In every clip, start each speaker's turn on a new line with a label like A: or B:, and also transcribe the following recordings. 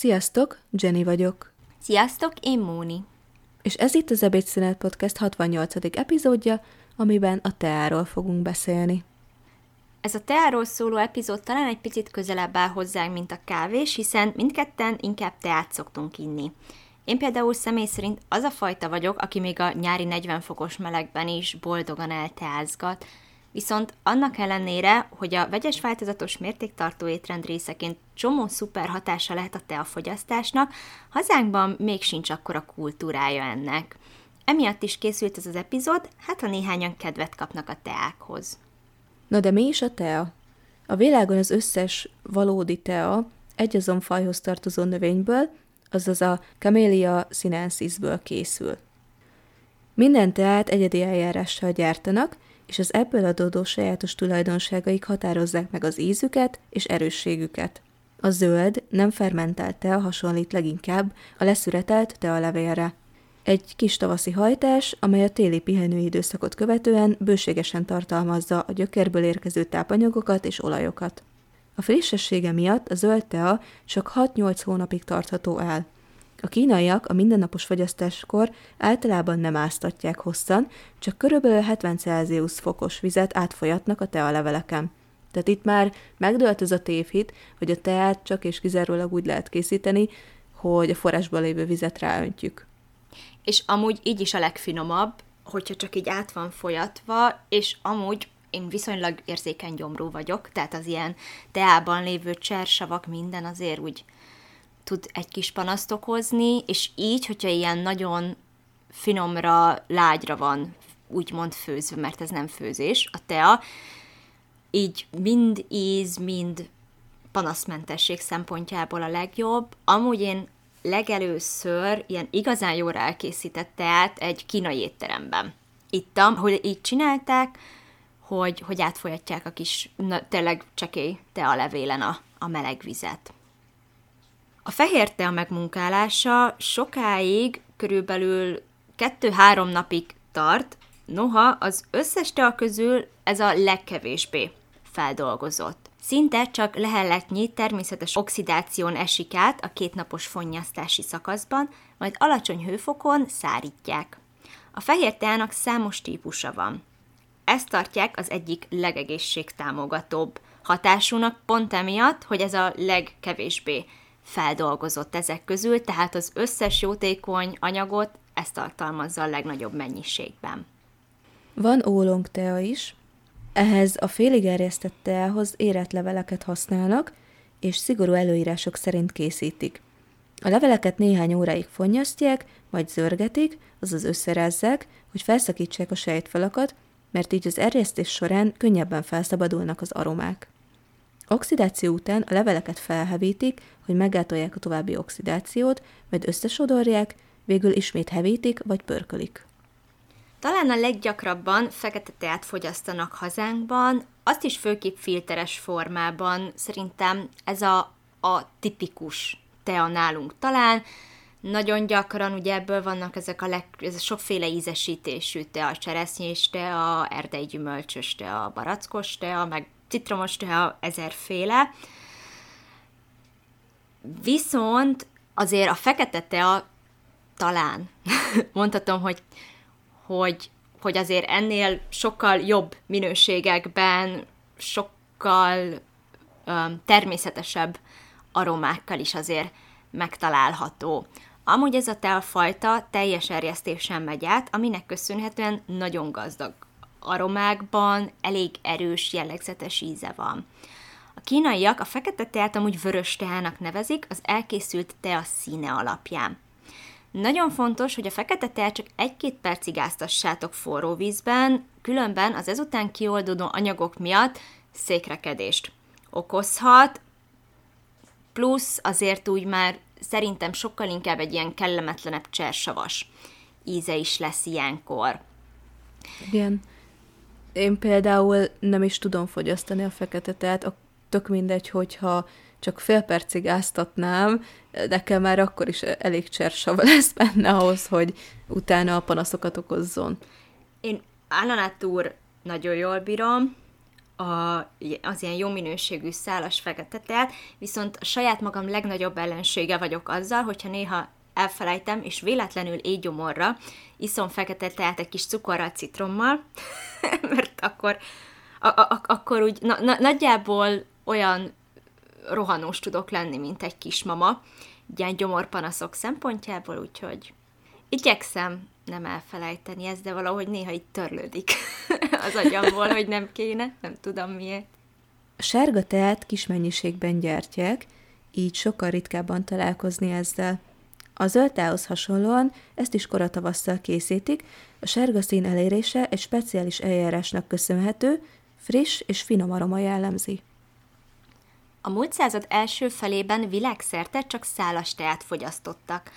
A: Sziasztok, Jenny vagyok.
B: Sziasztok, én Móni.
A: És ez itt az Ebédszünet Podcast 68. epizódja, amiben a teáról fogunk beszélni.
B: Ez a teáról szóló epizód talán egy picit közelebb áll hozzánk, mint a kávés, hiszen mindketten inkább teát szoktunk inni. Én például személy szerint az a fajta vagyok, aki még a nyári 40 fokos melegben is boldogan elteázgat, Viszont annak ellenére, hogy a vegyes változatos mértéktartó étrend részeként csomó szuper hatása lehet a teafogyasztásnak, hazánkban még sincs akkora kultúrája ennek. Emiatt is készült ez az epizód, hát ha néhányan kedvet kapnak a teákhoz.
A: Na de mi is a tea? A világon az összes valódi tea egyazon fajhoz tartozó növényből, azaz a Camellia sinensisből készül. Minden teát egyedi eljárással gyártanak, és az ebből adódó sajátos tulajdonságaik határozzák meg az ízüket és erősségüket. A zöld, nem fermentált tea hasonlít leginkább a leszüretelt tealevélre. Egy kis tavaszi hajtás, amely a téli pihenő időszakot követően bőségesen tartalmazza a gyökérből érkező tápanyagokat és olajokat. A frissessége miatt a zöld tea csak 6-8 hónapig tartható el – a kínaiak a mindennapos fogyasztáskor általában nem áztatják hosszan, csak körülbelül 70 Celsius fokos vizet átfolyatnak a tealeveleken. Tehát itt már megdőlt ez a tévhit, hogy a teát csak és kizárólag úgy lehet készíteni, hogy a forrásban lévő vizet ráöntjük.
B: És amúgy így is a legfinomabb, hogyha csak így át van folyatva, és amúgy én viszonylag érzékeny gyomrú vagyok, tehát az ilyen teában lévő csersavak minden azért úgy tud egy kis panaszt okozni, és így, hogyha ilyen nagyon finomra, lágyra van úgymond főzve, mert ez nem főzés, a tea, így mind íz, mind panaszmentesség szempontjából a legjobb. Amúgy én legelőször ilyen igazán jól elkészített teát egy kínai étteremben. Ittam, hogy így csinálták, hogy, hogy átfolyatják a kis, na, tényleg csekély tea levélen a, a meleg vizet. A fehér tea megmunkálása sokáig, körülbelül 2-3 napig tart, noha az összes tea közül ez a legkevésbé feldolgozott. Szinte csak lehelletnyi természetes oxidáción esik át a kétnapos fonnyasztási szakaszban, majd alacsony hőfokon szárítják. A fehér teának számos típusa van. Ezt tartják az egyik legegészségtámogatóbb hatásúnak pont emiatt, hogy ez a legkevésbé feldolgozott ezek közül, tehát az összes jótékony anyagot ezt tartalmazza a legnagyobb mennyiségben.
A: Van ólong tea is, ehhez a félig erjesztett teához érett leveleket használnak, és szigorú előírások szerint készítik. A leveleket néhány óráig fonnyasztják, majd zörgetik, azaz összerezzek, hogy felszakítsák a sejtfalakat, mert így az erjesztés során könnyebben felszabadulnak az aromák. Oxidáció után a leveleket felhevítik, hogy meggátolják a további oxidációt, majd összesodorják, végül ismét hevítik vagy pörkölik.
B: Talán a leggyakrabban fekete teát fogyasztanak hazánkban, azt is főképp filteres formában. Szerintem ez a, a tipikus tea nálunk talán. Nagyon gyakran ugye ebből vannak ezek a, leg, ez a sokféle ízesítésű tea, cseresznyés tea, erdei gyümölcsös tea, barackos tea, meg citromos tea ezerféle. Viszont azért a fekete tea talán mondhatom, hogy, hogy, hogy azért ennél sokkal jobb minőségekben, sokkal um, természetesebb aromákkal is azért megtalálható. Amúgy ez a teafajta teljes erjesztésen megy át, aminek köszönhetően nagyon gazdag aromákban elég erős, jellegzetes íze van. A kínaiak a fekete teát amúgy vörös teának nevezik az elkészült tea színe alapján. Nagyon fontos, hogy a fekete teát csak egy-két percig áztassátok forró vízben, különben az ezután kioldódó anyagok miatt székrekedést okozhat, plusz azért úgy már szerintem sokkal inkább egy ilyen kellemetlenebb csersavas íze is lesz ilyenkor.
A: Igen. Én például nem is tudom fogyasztani a fekete teát, tök mindegy, hogyha csak fél percig áztatnám, nekem már akkor is elég csersav lesz benne ahhoz, hogy utána a panaszokat okozzon.
B: Én állanátúr nagyon jól bírom, a, az ilyen jó minőségű szálas fekete teát, viszont a saját magam legnagyobb ellensége vagyok azzal, hogyha néha elfelejtem, és véletlenül égyomorra iszom fekete teát egy kis cukorral, citrommal, mert akkor, a, a, akkor úgy na, na, nagyjából olyan rohanós tudok lenni, mint egy kismama, ilyen gyomorpanaszok szempontjából, úgyhogy igyekszem nem elfelejteni ezt, de valahogy néha itt törlődik az agyamból, hogy nem kéne, nem tudom miért.
A: A sárga teát kis mennyiségben gyártják, így sokkal ritkábban találkozni ezzel. A zöld hasonlóan ezt is koratavasszal készítik, a sárga szín elérése egy speciális eljárásnak köszönhető, friss és finom aroma jellemzi.
B: A múlt század első felében világszerte csak szálas teát fogyasztottak.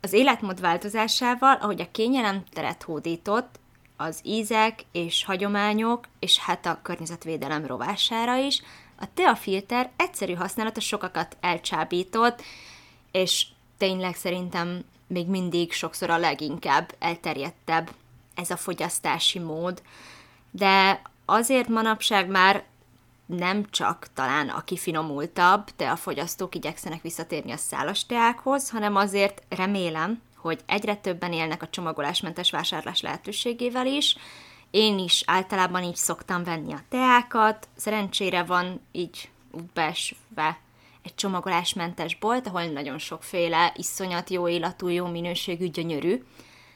B: Az életmód változásával, ahogy a kényelem teret hódított, az ízek és hagyományok, és hát a környezetvédelem rovására is, a teafilter egyszerű használata sokakat elcsábított, és tényleg szerintem még mindig sokszor a leginkább elterjedtebb ez a fogyasztási mód. De azért manapság már nem csak talán a kifinomultabb, de a fogyasztók igyekszenek visszatérni a szálas teákhoz, hanem azért remélem, hogy egyre többen élnek a csomagolásmentes vásárlás lehetőségével is. Én is általában így szoktam venni a teákat, szerencsére van így útbeesve egy csomagolásmentes bolt, ahol nagyon sokféle iszonyat jó illatú, jó minőségű, gyönyörű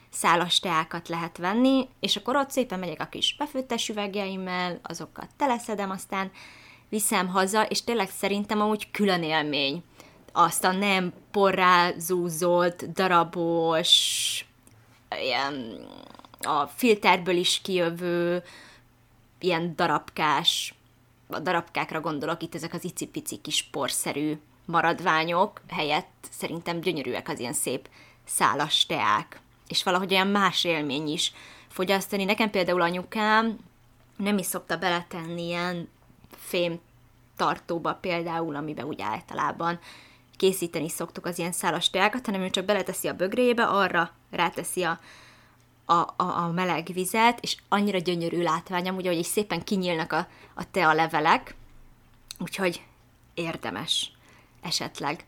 B: szálas teákat lehet venni, és akkor ott szépen megyek a kis befőttes üvegeimmel, azokat teleszedem, aztán viszem haza, és tényleg szerintem amúgy külön élmény. Azt a nem porrá zúzolt, darabos, ilyen a filterből is kijövő, ilyen darabkás, a darabkákra gondolok, itt ezek az icipici kis porszerű maradványok helyett szerintem gyönyörűek az ilyen szép szálas teák és valahogy olyan más élmény is fogyasztani. Nekem például anyukám nem is szokta beletenni ilyen fém tartóba például, amiben úgy általában készíteni szoktuk az ilyen szálas teákat, hanem ő csak beleteszi a bögrébe, arra ráteszi a, a, a, a meleg vizet, és annyira gyönyörű látványom, ugye, hogy így szépen kinyílnak a, a tea levelek, úgyhogy érdemes esetleg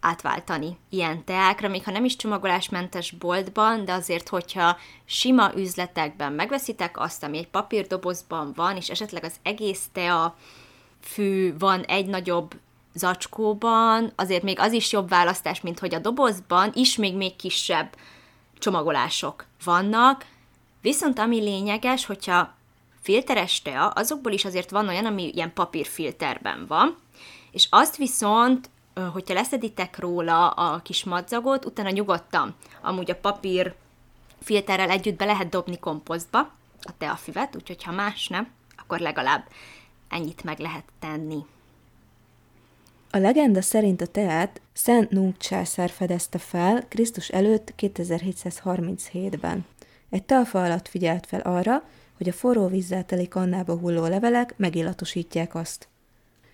B: átváltani ilyen teákra, még ha nem is csomagolásmentes boltban, de azért, hogyha sima üzletekben megveszitek azt, ami egy papírdobozban van, és esetleg az egész tea fű van egy nagyobb zacskóban, azért még az is jobb választás, mint hogy a dobozban is még még kisebb csomagolások vannak, viszont ami lényeges, hogyha filteres tea, azokból is azért van olyan, ami ilyen papírfilterben van, és azt viszont hogyha leszeditek róla a kis madzagot, utána nyugodtan amúgy a papír filterrel együtt be lehet dobni komposztba a teafüvet, úgyhogy ha más nem, akkor legalább ennyit meg lehet tenni.
A: A legenda szerint a teát Szent Nung császár fedezte fel Krisztus előtt 2737-ben. Egy teafa alatt figyelt fel arra, hogy a forró vízzel teli kannába hulló levelek megillatosítják azt.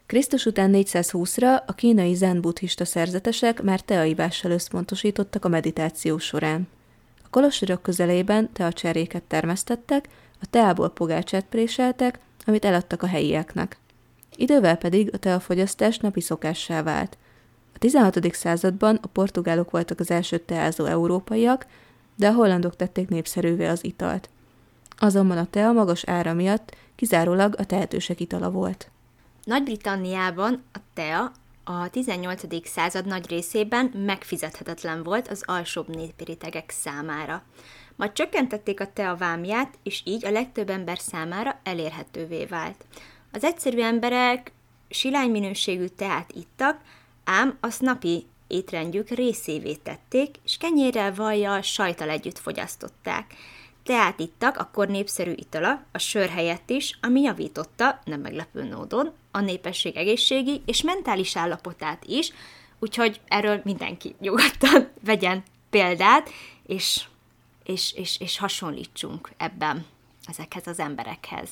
A: Krisztus után 420-ra a kínai zen buddhista szerzetesek már teaivással összpontosítottak a meditáció során. A kolostorok közelében teacseréket termesztettek, a teából pogácsát préseltek, amit eladtak a helyieknek. Idővel pedig a teafogyasztás napi szokássá vált. A 16. században a portugálok voltak az első teázó európaiak, de a hollandok tették népszerűvé az italt. Azonban a tea magas ára miatt kizárólag a tehetősek itala volt.
B: Nagy-Britanniában a tea a 18. század nagy részében megfizethetetlen volt az alsóbb népiritegek számára. Majd csökkentették a tea vámját, és így a legtöbb ember számára elérhetővé vált. Az egyszerű emberek silány minőségű teát ittak, ám azt napi étrendjük részévé tették, és kenyérrel, vajjal, sajtal együtt fogyasztották teát ittak, akkor népszerű itala, a sör helyett is, ami javította, nem meglepő módon, a népesség egészségi és mentális állapotát is, úgyhogy erről mindenki nyugodtan vegyen példát, és, és, és, és hasonlítsunk ebben ezekhez az emberekhez.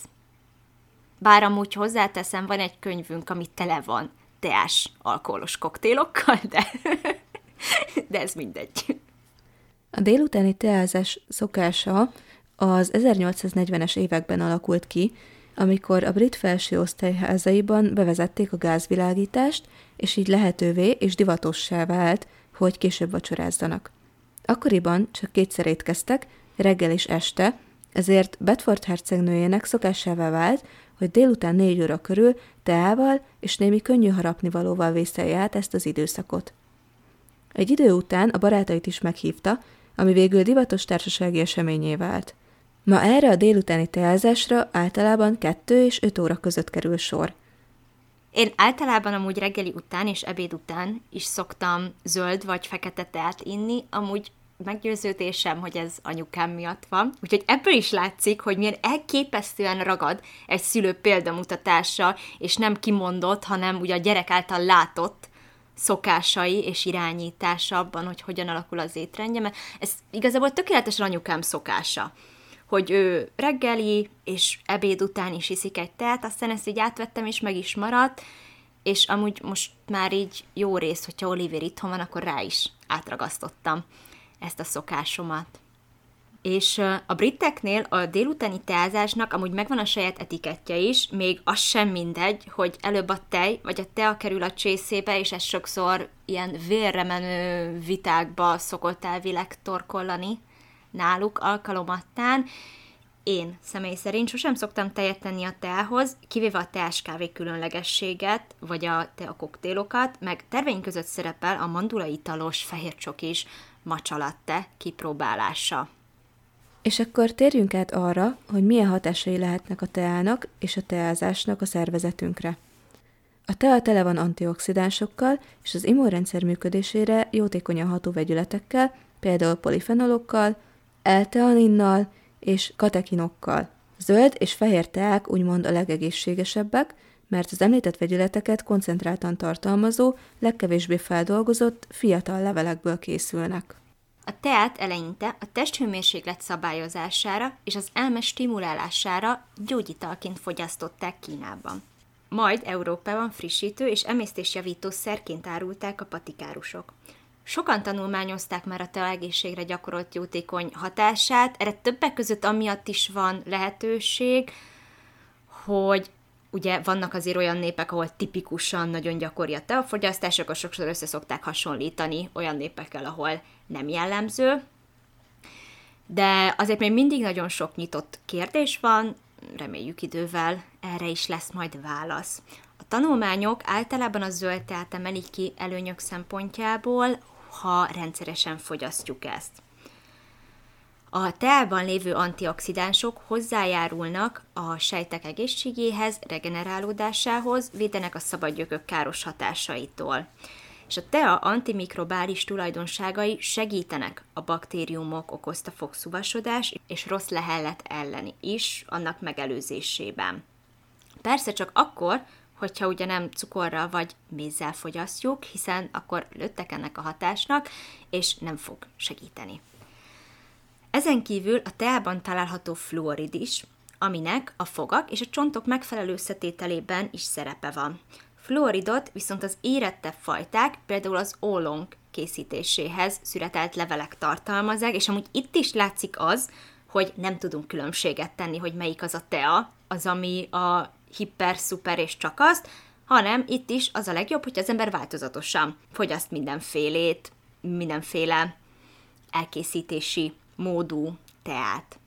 B: Bár amúgy hozzáteszem, van egy könyvünk, ami tele van teás alkoholos koktélokkal, de, de ez mindegy.
A: A délutáni teázás szokása az 1840-es években alakult ki, amikor a brit felső osztályházaiban bevezették a gázvilágítást, és így lehetővé és divatossá vált, hogy később vacsorázzanak. Akkoriban csak kétszer étkeztek, reggel és este, ezért Bedford hercegnőjének szokásává vált, hogy délután négy óra körül teával és némi könnyű harapnivalóval vészelje át ezt az időszakot. Egy idő után a barátait is meghívta, ami végül divatos társasági eseményé vált. Ma erre a délutáni teázásra általában 2 és 5 óra között kerül sor.
B: Én általában amúgy reggeli után és ebéd után is szoktam zöld vagy fekete teát inni, amúgy meggyőződésem, hogy ez anyukám miatt van. Úgyhogy ebből is látszik, hogy milyen elképesztően ragad egy szülő példamutatása, és nem kimondott, hanem ugye a gyerek által látott szokásai és irányítása abban, hogy hogyan alakul az étrendje, mert ez igazából tökéletesen anyukám szokása hogy ő reggeli és ebéd után is iszik egy teát, aztán ezt így átvettem, és meg is maradt, és amúgy most már így jó rész, hogyha Oliver itthon van, akkor rá is átragasztottam ezt a szokásomat. És a briteknél a délutáni teázásnak amúgy megvan a saját etikettje is, még az sem mindegy, hogy előbb a tej vagy a tea kerül a csészébe, és ez sokszor ilyen vérre menő vitákba szokott elvileg torkollani náluk alkalomattán. Én személy szerint sosem szoktam tejet tenni a teához, kivéve a teáskávé különlegességet, vagy a tea koktélokat, meg terveink között szerepel a mandula italos fehér csokis macsalatte kipróbálása.
A: És akkor térjünk át arra, hogy milyen hatásai lehetnek a teának és a teázásnak a szervezetünkre. A tea tele van antioxidánsokkal, és az immunrendszer működésére jótékonyan ható vegyületekkel, például polifenolokkal, elteaninnal és katekinokkal. Zöld és fehér teák úgymond a legegészségesebbek, mert az említett vegyületeket koncentráltan tartalmazó, legkevésbé feldolgozott, fiatal levelekből készülnek.
B: A teát eleinte a testhőmérséklet szabályozására és az elme stimulálására gyógyitalként fogyasztották Kínában. Majd Európában frissítő és emésztésjavító szerként árulták a patikárusok. Sokan tanulmányozták már a te egészségre gyakorolt jótékony hatását, erre többek között amiatt is van lehetőség, hogy ugye vannak azért olyan népek, ahol tipikusan nagyon gyakori a teafogyasztás, akkor sokszor össze szokták hasonlítani olyan népekkel, ahol nem jellemző. De azért még mindig nagyon sok nyitott kérdés van, reméljük idővel erre is lesz majd válasz. A tanulmányok általában a zöld teát emelik ki előnyök szempontjából, ha rendszeresen fogyasztjuk ezt. A teában lévő antioxidánsok hozzájárulnak a sejtek egészségéhez, regenerálódásához, védenek a szabadgyökök káros hatásaitól. És a tea antimikrobális tulajdonságai segítenek a baktériumok okozta fogszuvasodás és rossz lehellet elleni is, annak megelőzésében. Persze csak akkor, hogyha ugye nem cukorral vagy mézzel fogyasztjuk, hiszen akkor lőttek ennek a hatásnak, és nem fog segíteni. Ezen kívül a teában található fluorid is, aminek a fogak és a csontok megfelelő összetételében is szerepe van. Fluoridot viszont az érettebb fajták, például az ólong készítéséhez szüretelt levelek tartalmazzák, és amúgy itt is látszik az, hogy nem tudunk különbséget tenni, hogy melyik az a tea, az, ami a hiper, szuper és csak azt, hanem itt is az a legjobb, hogy az ember változatosan fogyaszt mindenfélét, mindenféle elkészítési módú teát.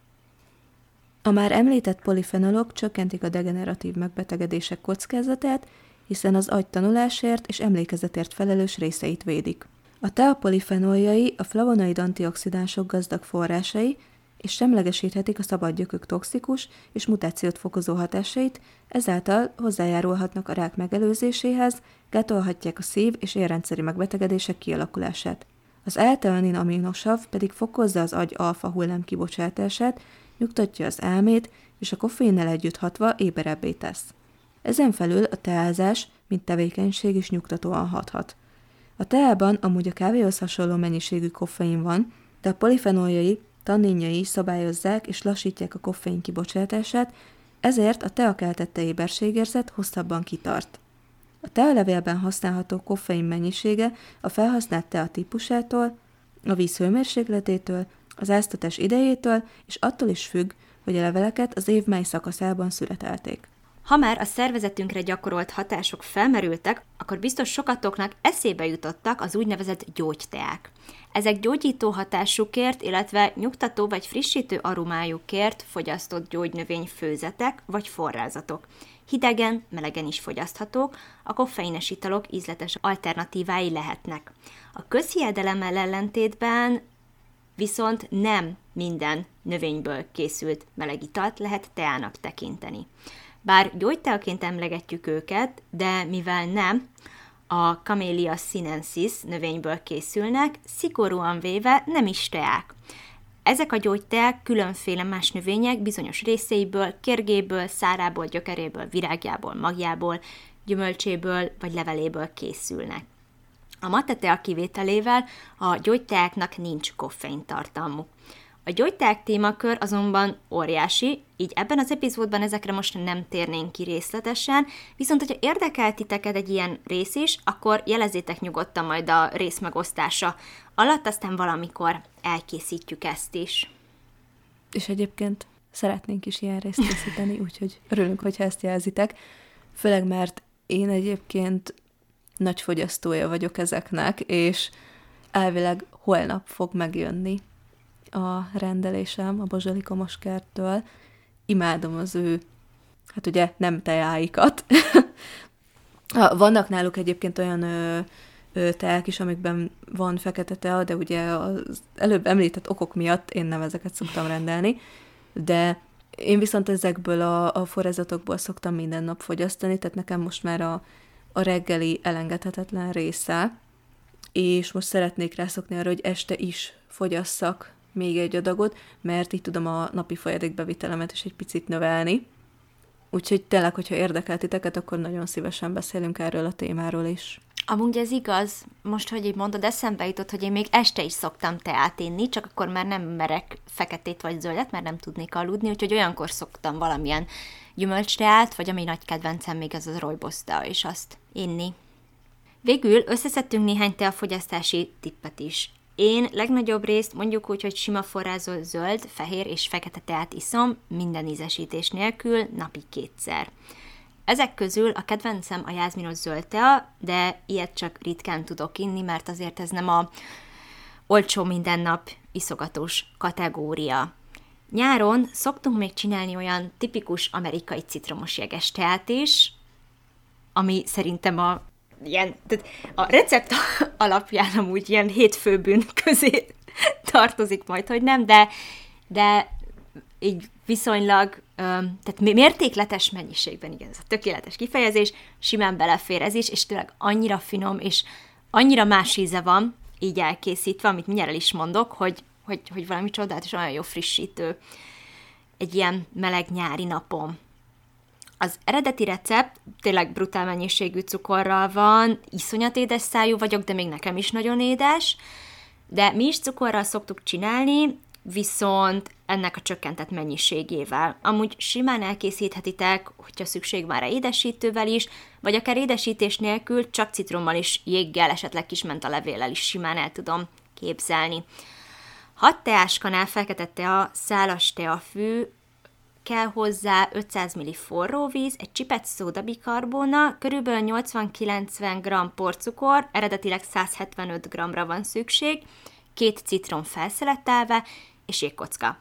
A: A már említett polifenolok csökkentik a degeneratív megbetegedések kockázatát, hiszen az agy tanulásért és emlékezetért felelős részeit védik. A tea polifenoljai a flavonoid antioxidánsok gazdag forrásai, és semlegesíthetik a szabadgyökök toxikus és mutációt fokozó hatásait, ezáltal hozzájárulhatnak a rák megelőzéséhez, gátolhatják a szív- és érrendszeri megbetegedések kialakulását. Az elteanin aminosav pedig fokozza az agy alfa hullám kibocsátását, nyugtatja az elmét, és a koffeinnel együtt hatva éberebbé tesz. Ezen felül a teázás, mint tevékenység is nyugtatóan hathat. A teában amúgy a kávéhoz hasonló mennyiségű koffein van, de a polifenoljai tanninjai szabályozzák és lassítják a koffein kibocsátását, ezért a tea keltette éberségérzet hosszabban kitart. A tealevélben használható koffein mennyisége a felhasznált tea típusától, a víz hőmérsékletétől, az áztatás idejétől és attól is függ, vagy a leveleket az év mely szakaszában születelték.
B: Ha már a szervezetünkre gyakorolt hatások felmerültek, akkor biztos sokatoknak eszébe jutottak az úgynevezett gyógyteák. Ezek gyógyító hatásukért, illetve nyugtató vagy frissítő aromájukért fogyasztott gyógynövény főzetek vagy forrázatok. Hidegen, melegen is fogyaszthatók, a koffeines italok ízletes alternatívái lehetnek. A közhiedelemmel ellentétben viszont nem minden növényből készült melegitalt lehet teának tekinteni. Bár gyógyteaként emlegetjük őket, de mivel nem, a Camellia sinensis növényből készülnek, szigorúan véve nem is teák. Ezek a gyógyteák különféle más növények bizonyos részeiből, kérgéből, szárából, gyökeréből, virágjából, magjából, gyümölcséből vagy leveléből készülnek. A matetea kivételével a gyógyteáknak nincs koffein tartalmuk. A gyógyteák témakör azonban óriási, így ebben az epizódban ezekre most nem térnénk ki részletesen, viszont hogyha érdekel titeket egy ilyen rész is, akkor jelezzétek nyugodtan majd a rész megosztása alatt, aztán valamikor elkészítjük ezt is.
A: És egyébként szeretnénk is ilyen részt készíteni, úgyhogy örülünk, hogyha ezt jelzitek. Főleg, mert én egyébként nagy fogyasztója vagyok ezeknek, és elvileg holnap fog megjönni a rendelésem a Bozsolika Moskertől. Imádom az ő, hát ugye nem tejáikat. Vannak náluk egyébként olyan ö, ö, teák is, amikben van fekete tea, de ugye az előbb említett okok miatt én nem ezeket szoktam rendelni, de én viszont ezekből a, a forrázatokból szoktam minden nap fogyasztani, tehát nekem most már a, a reggeli elengedhetetlen része, és most szeretnék rászokni arra, hogy este is fogyasszak még egy adagot, mert így tudom a napi folyadékbevitelemet is egy picit növelni. Úgyhogy tényleg, hogyha érdekel titeket, akkor nagyon szívesen beszélünk erről a témáról is.
B: Amúgy ez igaz, most, hogy így mondod, eszembe jutott, hogy én még este is szoktam teát inni, csak akkor már nem merek feketét vagy zöldet, mert nem tudnék aludni, úgyhogy olyankor szoktam valamilyen gyümölcsteát, vagy ami nagy kedvencem még az a rojboszta, és azt inni. Végül összeszedtünk néhány teafogyasztási tippet is. Én legnagyobb részt mondjuk úgy, hogy sima forrázott zöld, fehér és fekete teát iszom, minden ízesítés nélkül, napi kétszer. Ezek közül a kedvencem a jázminos zöld tea, de ilyet csak ritkán tudok inni, mert azért ez nem a olcsó mindennap iszogatós kategória. Nyáron szoktunk még csinálni olyan tipikus amerikai citromos jeges teát is, ami szerintem a ilyen, tehát a recept alapján amúgy ilyen hétfőbűn közé tartozik majd, hogy nem, de, de így viszonylag, tehát mértékletes mennyiségben, igen, ez a tökéletes kifejezés, simán belefér ez is, és tényleg annyira finom, és annyira más íze van, így elkészítve, amit mindjárt el is mondok, hogy, hogy, hogy valami csodát, és olyan jó frissítő egy ilyen meleg nyári napon. Az eredeti recept tényleg brutál mennyiségű cukorral van, iszonyat édes szájú vagyok, de még nekem is nagyon édes, de mi is cukorral szoktuk csinálni, viszont ennek a csökkentett mennyiségével. Amúgy simán elkészíthetitek, hogyha szükség rá édesítővel is, vagy akár édesítés nélkül, csak citrommal is, jéggel, esetleg kismenta levéllel is simán el tudom képzelni. 6 teáskanál fekete tea, szálas teafű, kell hozzá 500 ml forró víz, egy csipet szódabikarbóna, körülbelül 80-90 g porcukor, eredetileg 175 g-ra van szükség, két citrom felszeletelve, és jégkocka.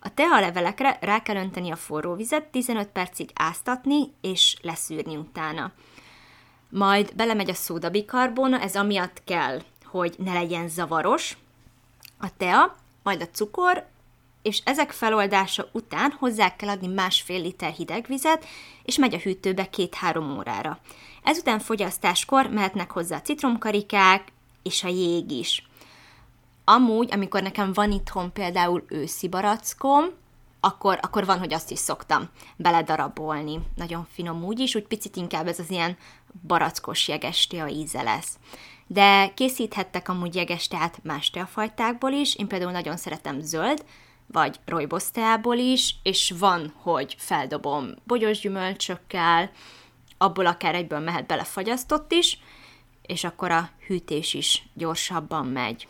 B: A tealevelekre rá kell önteni a forró vizet, 15 percig áztatni, és leszűrni utána. Majd belemegy a szódabikarbóna, ez amiatt kell, hogy ne legyen zavaros, a tea, majd a cukor, és ezek feloldása után hozzá kell adni másfél liter hideg vizet, és megy a hűtőbe két-három órára. Ezután fogyasztáskor mehetnek hozzá a citromkarikák és a jég is. Amúgy, amikor nekem van itthon például őszi barackom, akkor, akkor van, hogy azt is szoktam beledarabolni. Nagyon finom úgy is, úgy picit inkább ez az ilyen barackos jeges a íze lesz. De készíthettek amúgy jeges más teafajtákból is, én például nagyon szeretem zöld, vagy rojboszteából is, és van, hogy feldobom bogyos gyümölcsökkel, abból akár egyből mehet bele fagyasztott is, és akkor a hűtés is gyorsabban megy.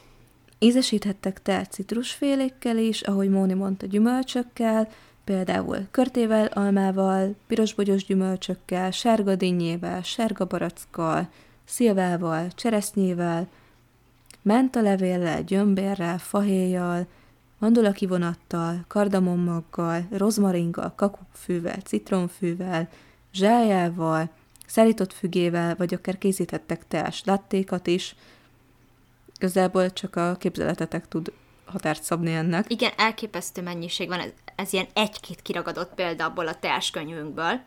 A: Ízesíthettek teát citrusfélékkel is, ahogy Móni mondta, gyümölcsökkel, például körtével, almával, pirosbogyos gyümölcsökkel, sárga dinnyével, sárga barackkal, szilvával, cseresznyével, mentalevéllel, gyömbérrel, fahéjjal, mandula kivonattal, kardamommaggal, rozmaringgal, kakukfűvel, citronfűvel, zsájával, szállított fügével, vagy akár készíthettek teás lattékat is. Közelből csak a képzeletetek tud határt szabni ennek.
B: Igen, elképesztő mennyiség van, ez, ez ilyen egy-két kiragadott példa abból a teáskönyvünkből,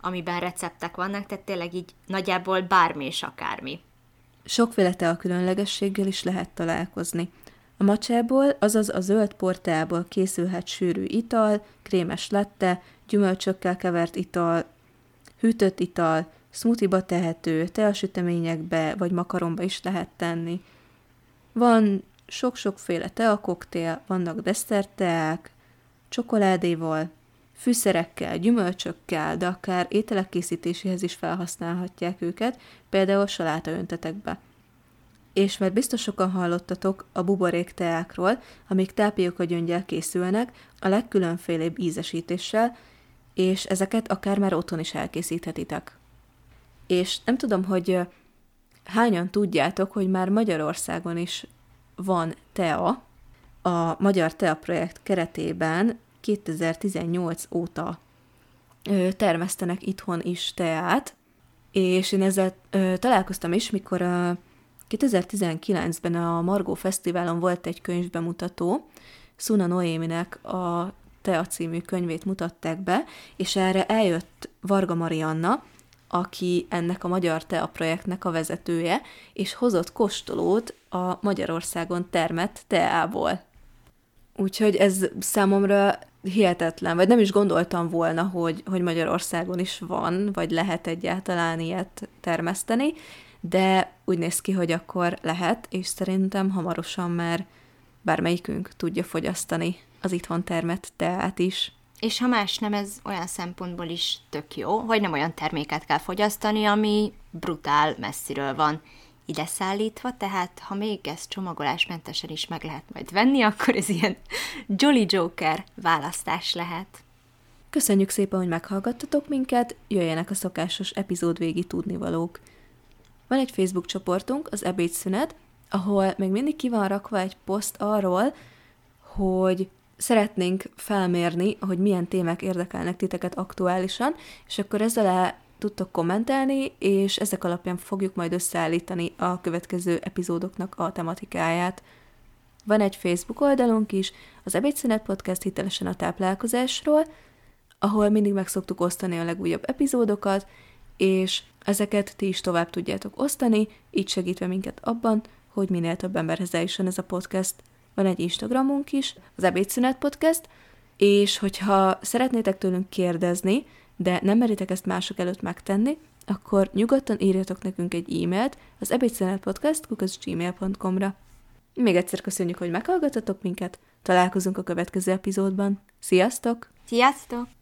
B: amiben receptek vannak, tehát tényleg így nagyjából bármi és akármi.
A: Sokféle tea különlegességgel is lehet találkozni. A macsából, azaz a zöld portából készülhet sűrű ital, krémes latte, gyümölcsökkel kevert ital, hűtött ital, smoothie tehető, teasüteményekbe vagy makaronba is lehet tenni. Van sok-sokféle tea koktél, vannak desszertteák, csokoládéval, fűszerekkel, gyümölcsökkel, de akár ételek készítéséhez is felhasználhatják őket, például saláta öntetekbe. És mert biztos sokan hallottatok a buborék teákról, amik tápióka gyöngyel készülnek, a legkülönfélébb ízesítéssel, és ezeket akár már otthon is elkészíthetitek. És nem tudom, hogy hányan tudjátok, hogy már Magyarországon is van TEA, a Magyar TEA projekt keretében 2018 óta termesztenek itthon is teát, és én ezzel ö, találkoztam is, mikor a 2019-ben a Margó Fesztiválon volt egy könyvbemutató, Szuna Noéminek a Tea című könyvét mutatták be, és erre eljött Varga Marianna, aki ennek a Magyar Tea projektnek a vezetője, és hozott kóstolót a Magyarországon termett teából. Úgyhogy ez számomra hihetetlen, vagy nem is gondoltam volna, hogy, hogy Magyarországon is van, vagy lehet egyáltalán ilyet termeszteni, de úgy néz ki, hogy akkor lehet, és szerintem hamarosan már bármelyikünk tudja fogyasztani az itthon termett teát is.
B: És ha más nem, ez olyan szempontból is tök jó, hogy nem olyan terméket kell fogyasztani, ami brutál messziről van ide szállítva, tehát ha még ezt csomagolásmentesen is meg lehet majd venni, akkor ez ilyen Jolly Joker választás lehet.
A: Köszönjük szépen, hogy meghallgattatok minket, jöjjenek a szokásos epizód végi tudnivalók. Van egy Facebook csoportunk, az Ebédszünet, ahol még mindig ki van rakva egy poszt arról, hogy szeretnénk felmérni, hogy milyen témák érdekelnek titeket aktuálisan, és akkor ezzel tudtok kommentelni, és ezek alapján fogjuk majd összeállítani a következő epizódoknak a tematikáját. Van egy Facebook oldalunk is, az Ebédszünet Podcast hitelesen a táplálkozásról, ahol mindig meg szoktuk osztani a legújabb epizódokat, és ezeket ti is tovább tudjátok osztani, így segítve minket abban, hogy minél több emberhez eljusson ez a podcast. Van egy Instagramunk is, az Ebédszünet Podcast, és hogyha szeretnétek tőlünk kérdezni, de nem meritek ezt mások előtt megtenni, akkor nyugodtan írjatok nekünk egy e-mailt az ebédszünetpodcast.gmail.com-ra. Még egyszer köszönjük, hogy meghallgatotok minket, találkozunk a következő epizódban. Sziasztok!
B: Sziasztok!